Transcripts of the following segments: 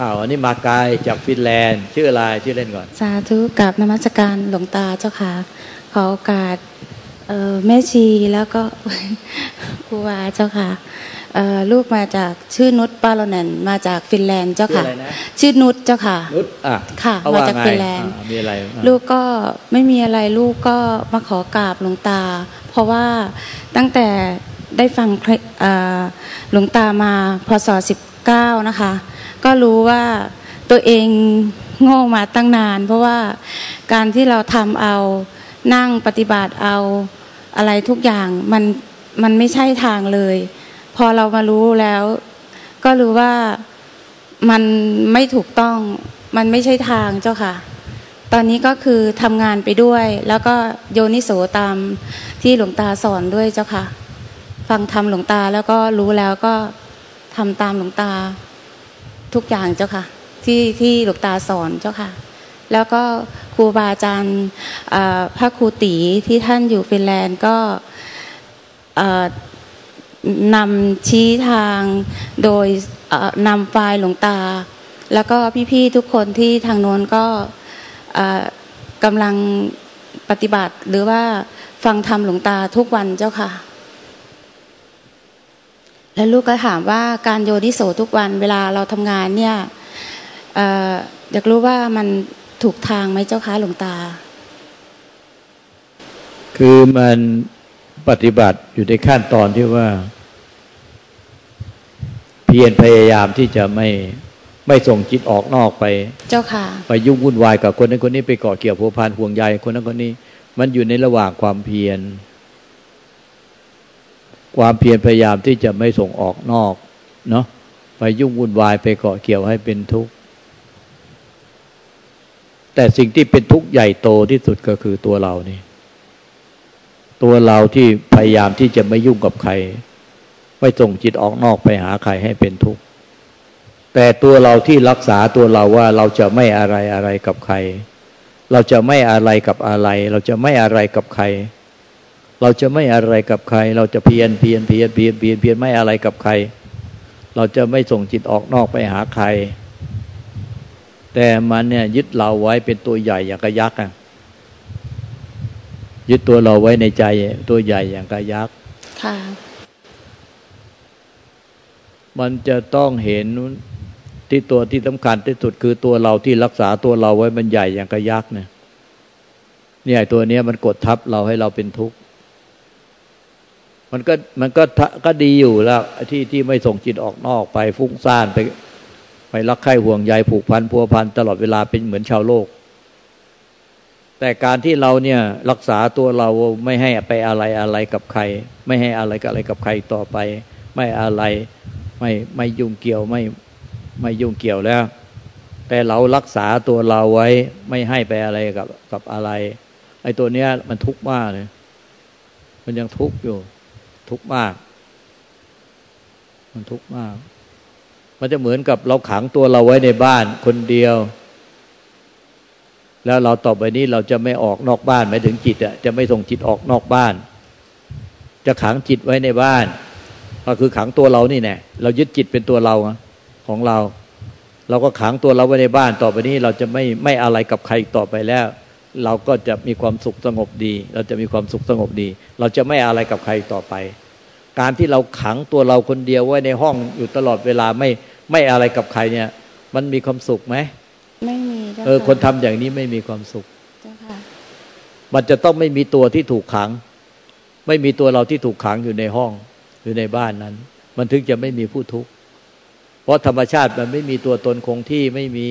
อ้าวอันนี้มาไกลจากฟินแลนด์ ชื่ออะไรชื่อเล่นก่อน สาธุกับนมัสการหลวงตาเจ้าค่ะ ขอโอกาสแม่ชีแล้วก็ครูวาเจ้าค่ะลูกมาจากชื่อนุชปาโลนันมาจากฟินแลนด์เจ้าค่ะ ชื่อนุชเจ้าค่ะนุชอะค่ะมาจากฟินแลนด์มีอะไรลูกก็ไม่มีอะไรลูกก็มาขอกราบหลวงตา เพราะว่าตั้งแต่ได้ฟังหลวงตามาพศสิบเก้านะคะ ก็รู้ว่าตัวเองโง่มาตั้งนาน เพราะว่าการที่เราทำเอานั่งปฏิบัติเอาอะไรทุกอย่างมันมันไม่ใช่ทางเลย พอเรามารู้แล้ว ก็รู้ว่ามันไม่ถูกต้อง มันไม่ใช่ทางเจ้าค่ะ ตอนนี้ก็คือทำงานไปด้วย แล้วก็โยนิโสตามที่หลวงตาสอนด้วยเจ้าค่ะ ฟังทำหลวงตาแล้วก็รู้แล้วก็ทำตามหลวงตา ทุกอย่างเจ้าค่ะ ที่ที่หลวงตาสอนเจ้าค่ะ แล้วก็ครูบาอาจารย์พระครูตีที่ท่านอยู่ฟินแลนด์ก็นำชี้ทางโดยนำไฟล์หลวงตา แล้วก็พี่ๆทุกคนที่ทางโน้นก็กำลังปฏิบัติหรือว่าฟังธรรมหลวงตาทุกวันเจ้าค่ะ แล้วลูกก็ถามว่าการโยนิโสทุกวันเวลาเราทำงานเนี่ยอยากรู้ว่ามันถูกทางไหมเจ้าคะหลวงตา คือมันปฏิบัติอยู่ในขั้นตอนที่ว่า เพียรพยายามที่จะไม่ไม่ส่งจิตออกนอกไป เจ้าค่ะ ไปยุ่งวุ่นวายกับคนนั้นคนนี้ไปเกาะเกี่ยวผัวพันห่วงใยคนนั้นคนนี้ มันอยู่ในระหว่างความเพียร ความเพียรพยายามที่จะไม่ส่งออกนอกเนาะไปยุ่งวุ่นวายไปเกาะเกี่ยวให้เป็นทุกข์แต่สิ่งที่เป็นทุกข์ใหญ่โตที่สุดก็คือตัวเรานี่ ตัวเราที่พยายามที่จะไม่ยุ่งกับใคร ไม่ส่งจิตออกนอกไปหาใครให้เป็นทุกข์แต่ตัวเราที่รักษาตัวเราว่าเราจะไม่อะไรอะไรกับใคร เราจะไม่อะไรกับอะไร เราจะไม่อะไรกับใคร เราจะไม่อะไรกับใคร เราจะเพียนเพียนเพียนเพียนเพียนเพียนไม่อะไรกับใคร เราจะไม่ส่งจิตออกนอกไปหาใคร แต่มันเนี่ยยึดเราไว้เป็นตัวใหญ่อย่างกระยักษ์อะยึดตัวเราไว้ในใจตัวใหญ่อย่างกระยักษ์ค่ะมันจะต้องเห็นที่ตัวที่สำคัญที่สุดคือตัวเราที่รักษาตัวเราไว้มันใหญ่อย่างกระยักษ์เนี่ยเนี่ยตัวเนี้ยมันกดทับเราให้เราเป็นทุกข์ มันก็มันก็ก็ดีอยู่แล้วที่ที่ไม่ส่งจิตออกนอกไปฟุ้งซ่านไปไปรักใคร่ห่วงใยผูกพันพัวพันตลอดเวลาเป็นเหมือนชาวโลก แต่การที่เราเนี่ยรักษาตัวเราไม่ให้ไปอะไรอะไรกับใคร ไม่ให้อะไรกับอะไรกับใครต่อไป ไม่อะไรไม่ไม่ยุ่งเกี่ยวไม่ไม่ยุ่งเกี่ยวแล้ว แต่เรารักษาตัวเราไว้ไม่ให้ไปอะไรกับกับอะไรไอ้ตัวเนี้ยมันทุกข์มากเลยมันยังทุกข์อยู่ ทุกข์มาก มันทุกข์มาก มันจะเหมือนกับเราขังตัวเราไว้ในบ้านคนเดียว แล้วเราต่อไปนี้เราจะไม่ออกนอกบ้านหมายถึงจิตอะจะไม่ส่งจิตออกนอกบ้าน จะขังจิตไว้ในบ้าน ก็คือขังตัวเรานี่แน่เรายึดจิตเป็นตัวเราของเรา เราก็ขังตัวเราไว้ในบ้านต่อไปนี้ เราจะไม่ไม่อะไรกับใครต่อไปแล้ว เราก็จะมีความสุขสงบดี เราจะมีความสุขสงบดี เราจะไม่อะไรกับใครต่อไป การที่เราขังตัวเราคนเดียวไว้ในห้องอยู่ตลอดเวลาไม่ไม่อะไรกับใครเนี่ย มันมีความสุขไหมไม่มีเออคนทำอย่างนี้ไม่มีความสุขมันจะต้องไม่มีตัวที่ถูกขัง ไม่มีตัวเราที่ถูกขังอยู่ในห้องอยู่ในบ้านนั้น มันถึงจะไม่มีผู้ทุกข์เพราะธรรมชาติมันไม่มีตัวตนคงที่ไม่มี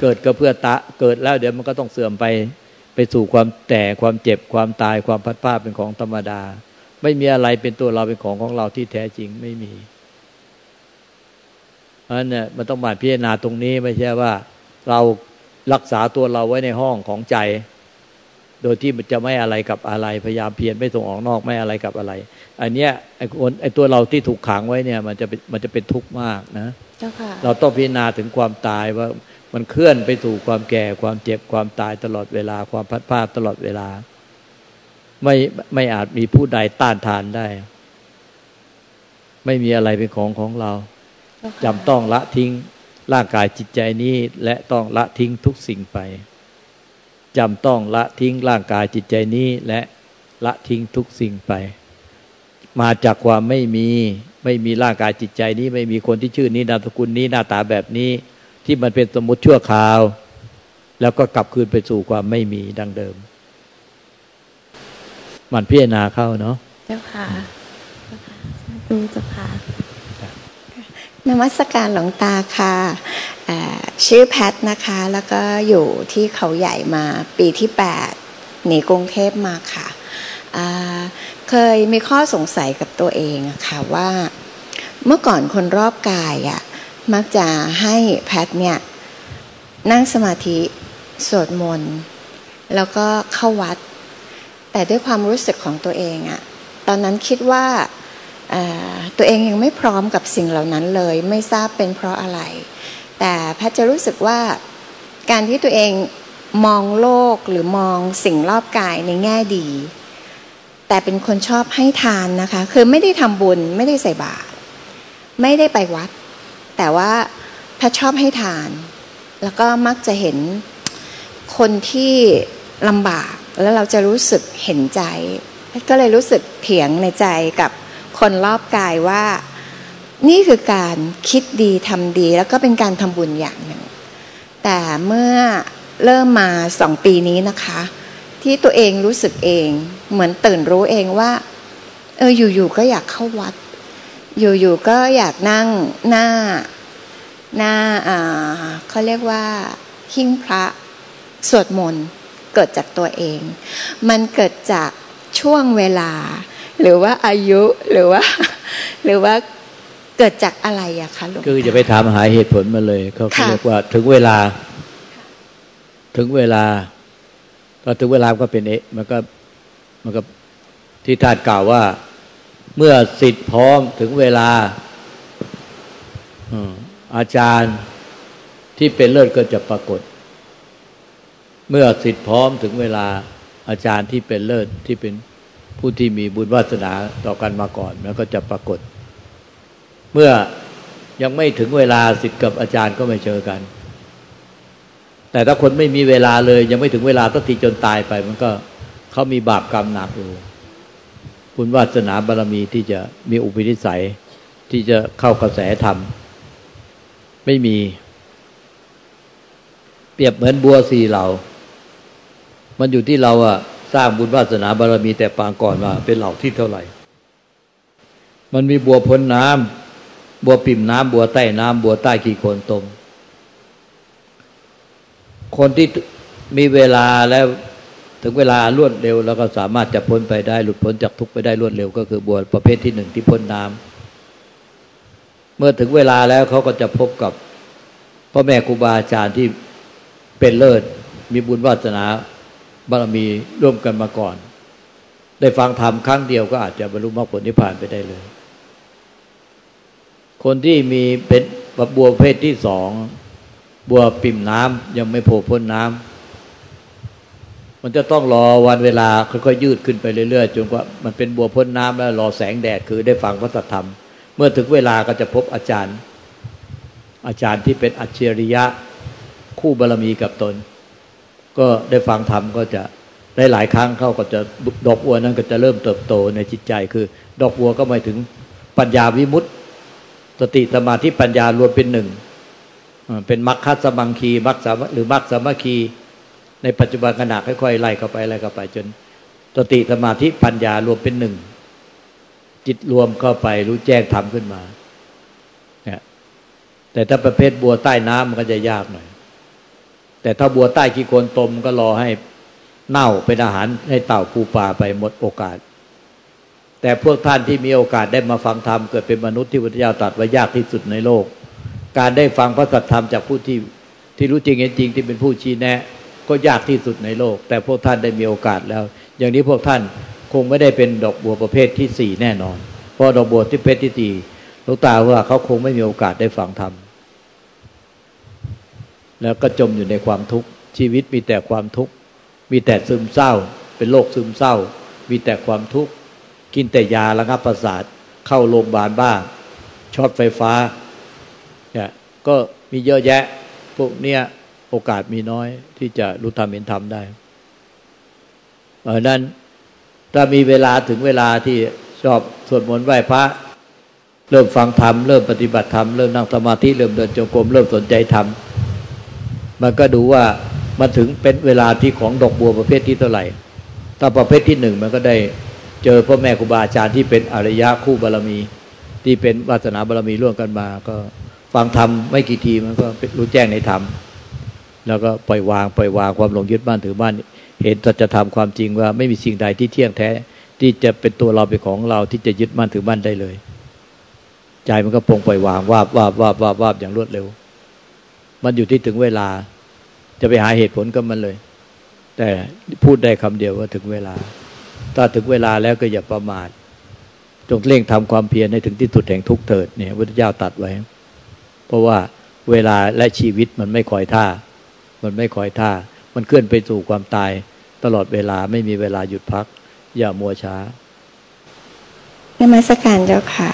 เกิดก็เพื่อตะเกิดแล้วเดี๋ยวมันก็ต้องเสื่อมไปไปสู่ความแก่ความเจ็บความตายความพัดผ้าเป็นของธรรมดา ไม่มีอะไรเป็นตัวเราเป็นของของเราที่แท้จริงไม่มีเพราะนั้นเนี่ยมันต้องมาพิจารณาตรงนี้ไม่ใช่ว่า เรารักษาตัวเราไว้ในห้องของใจ โดยที่มันจะไม่อะไรกับอะไร พยายามเพียรไม่ส่งออกนอกไม่อะไรกับอะไร อันเนี้ยไอ้คนไอ้ตัวเราที่ถูกขังไว้เนี่ย มันจะเป็นมันจะเป็นทุกข์มากนะเราต้องพิจารณาถึงความตายว่า มันเคลื่อนไปสู่ความแก่ความเจ็บความตายตลอดเวลา ความพัดพาตลอดเวลา ไม่ไม่อาจมีผู้ใดต้านทานได้ ไม่มีอะไรเป็นของของเราจำต้องละทิ้งร่างกายจิตใจนี้และต้องละทิ้งทุกสิ่งไปจำต้องละทิ้งร่างกายจิตใจนี้และละทิ้งทุกสิ่งไป มาจากความไม่มี ไม่มีร่างกายจิตใจนี้ ไม่มีคนที่ชื่อนี้นามสกุลนี้หน้าตาแบบนี้ ที่มันเป็นสมมติชั่วคราว แล้วก็กลับคืนไปสู่ความไม่มีดังเดิม มันพิจารณาเข้าเนาะเจ้าค่ะดูเจ้าค่ะนมัสการหลวงตาค่ะชื่อแพทนะคะ แล้วก็อยู่ที่เขาใหญ่มาปีที่8หนีกรุงเทพมาค่ะเคยมีข้อสงสัยกับตัวเองค่ะว่า เมื่อก่อนคนรอบกายอะ มักจะให้แพทเนี่ยนั่งสมาธิสวดมนต์แล้วก็เข้าวัด แต่ด้วยความรู้สึกของตัวเองอะตอนนั้นคิดว่าตัวเองยังไม่พร้อมกับสิ่งเหล่านั้นเลย ไม่ทราบเป็นเพราะอะไร แต่แพทจะรู้สึกว่าการที่ตัวเองมองโลกหรือมองสิ่งรอบกายในแง่ดี แต่เป็นคนชอบให้ทานนะคะ คือไม่ได้ทำบุญไม่ได้ใส่บาตรไม่ได้ไปวัด แต่ว่าแพทชอบให้ทาน แล้วก็มักจะเห็นคนที่ลำบากแล้วเราจะรู้สึกเห็นใจ ก็เลยรู้สึกเถียงในใจกับคนรอบกายว่า นี่คือการคิดดีทำดี แล้วก็เป็นการทำบุญอย่างหนึ่ง แต่เมื่อเริ่มมาสองปีนี้นะคะ ที่ตัวเองรู้สึกเอง เหมือนตื่นรู้เองว่า เอออยู่ๆก็อยากเข้าวัด อยู่ๆก็อยากนั่งหน้าหน้าอ่าเขาเรียกว่าหิ้งพระสวดมนต์เกิดจากตัวเอง มันเกิดจากช่วงเวลา หรือว่าอายุหรือว่า หรือว่าเกิดจากอะไรอะคะหลวงคือจะไปถามหาเหตุผลมาเลยเขาเรียกว่าถึงเวลา ถึงเวลาพอถึงเวลาก็เป็นเอะมันก็มันก็ที่ท่านกล่าวว่า เมื่อสิทธิ์พร้อมถึงเวลาอาจารย์ที่เป็นเลิศก็จะปรากฏ เมื่อสิทธิ์พร้อมถึงเวลาอาจารย์ที่เป็นเลิศที่เป็นผู้ที่มีบุญวาสนาต่อกันมาก่อนแล้วก็จะปรากฏ เมื่อยังไม่ถึงเวลาสิทธิ์กับอาจารย์ก็ไม่เจอกัน แต่ถ้าคนไม่มีเวลาเลย ยังไม่ถึงเวลาตั้งทีจนตายไป มันก็เขามีบาปกรรมหนักอยู่ บุญวาสนาบารรมีที่จะมีอุปนิสัย ที่จะเข้ากระแสธรรม ไม่มี เปรียบเหมือนบัวสีเหล่า มันอยู่ที่เราอะสร้างบุญวาสนาบารมีแต่ปางก่อนว่าเป็นเหล่าที่เท่าไหร่ มันมีบัวพ้นน้ำบัวปิ่มน้ำบัวใต้น้ำบัวใต้ขีโคนตม คนที่มีเวลาแล้ว ถึงเวลา รวดเร็วแล้วก็สามารถจะพ้นไปได้ หลุดพ้นจากทุกข์ไปได้รวดเร็ว ก็คือบัวประเภทที่หนึ่งที่พ้นน้ำเมื่อถึงเวลาแล้วเขาก็จะพบกับพ่อแม่ครูบาอาจารย์ที่เป็นเลิศ มีบุญวาสนาบารมีร่วมกันมาก่อน ได้ฟังธรรมครั้งเดียวก็อาจจะบรรลุมรรคผลนิพพานไปได้เลย คนที่มีเป็นบัวเพศที่สอง บัวปิ่มน้ำยังไม่โผล่พ้นน้ำ มันจะต้องรอวันเวลาค่อยๆยืดขึ้นไปเรื่อยๆจนกว่ามันเป็นบัวพ้นน้ำแล้วรอแสงแดดคือได้ฟังพระธรรม เมื่อถึงเวลาก็จะพบอาจารย์ อาจารย์ที่เป็นอัจฉริยะคู่บารมีกับตน ก็ได้ฟังธรรมก็จะได้หลายครั้งเขาก็จะดอกบัวนั้นก็จะเริ่มเติบโตในจิตใจ คือ ดอกบัวก็หมายถึงปัญญาวิมุตติสติสมาธิปัญญารวมเป็นหนึ่งเป็นมรรคสมังคีมรรคสามหรือมรรคสามัคคี ในปัจจุบันขณะค่อยๆไล่เข้าไปไล่เข้าไป จนสติสมาธิปัญญารวมเป็นหนึ่ง จิตรวมเข้าไปรู้แจ้งธรรมขึ้นมาแต่ถ้าประเภทบัวใต้น้ำมันก็จะยากหน่อย แต่ถ้าบัวใต้ขี้โคนตมก็รอให้เน่าเป็นอาหารให้เต่าปูปลาไปหมดโอกาส แต่พวกท่านที่มีโอกาสได้มาฟังธรรมเกิดเป็นมนุษย์ที่พุทธเจ้าตรัสว่ายากที่สุดในโลก การได้ฟังพระสัทธรรมจากผู้ที่ที่รู้จริงเห็นจริงที่เป็นผู้ชี้แนะ ก็ยากที่สุดในโลก แต่พวกท่านได้มีโอกาสแล้ว อย่างนี้พวกท่านคงไม่ได้เป็นดอกบัวประเภทที่สี่แน่นอน เพราะดอกบัวที่เพศที่สี่ลูกตาว่าเขาคงไม่มีโอกาสได้ฟังธรรมแล้วก็จมอยู่ในความทุกข์ชีวิตมีแต่ความทุกข์มีแต่ซึมเศร้า เป็นโรคซึมเศร้า มีแต่ความทุกข์กินแต่ยาระงับประสาทเข้าโรงพยาบาลบ้างช็อตไฟฟ้าเนี่ยก็มีเยอะแยะ พวกเนี้ย โอกาสมีน้อยที่จะรู้ธรรมเห็นธรรมได้เพราะนั้นถ้ามีเวลาถึงเวลาที่ชอบสวดมนต์ไหว้พระ เริ่มฟังธรรม เริ่มปฏิบัติธรรม เริ่มนั่งสมาธิ เริ่มเดินจงกรมเริ่มสนใจธรรม มันก็ดูว่ามันถึงเป็นเวลาที่ของดอกบัวประเภทที่เท่าไหร่ ถ้าประเภทที่หนึ่งมันก็ได้เจอพ่อแม่ครูบาอาจารย์ที่เป็นอริยะคู่บารมี ที่เป็นวาสนาบารมีร่วมกันมา ก็ฟังธรรมไม่กี่ทีมันก็รู้แจ้งในธรรม แล้วก็ปล่อยวางปล่อยวางความหลงยึดบ้านถือบ้าน เห็นสัจธรรมความจริงว่าไม่มีสิ่งใดที่เที่ยงแท้ ที่จะเป็นตัวเราเป็นของเราที่จะยึดมั่นถือมั่นได้เลย ใจมันก็ปงปล่อยวางวาบวาบวาบวาบวาบอย่างรวดเร็ว มันอยู่ที่ถึงเวลา จะไปหาเหตุผลก็มันเลย แต่พูดได้คำเดียวว่าถึงเวลา ถ้าถึงเวลาแล้วก็อย่าประมาทจงเร่งทำความเพียรให้ถึงที่สุดแห่งทุกเถิดเนี่ยพระเจ้าตัดไว้ เพราะว่าเวลาและชีวิตมันไม่คอยท่า มันไม่คอยท่า มันเคลื่อนไปสู่ความตาย ตลอดเวลาไม่มีเวลาหยุดพัก อย่ามัวช้านมัสการเจ้าค่ะ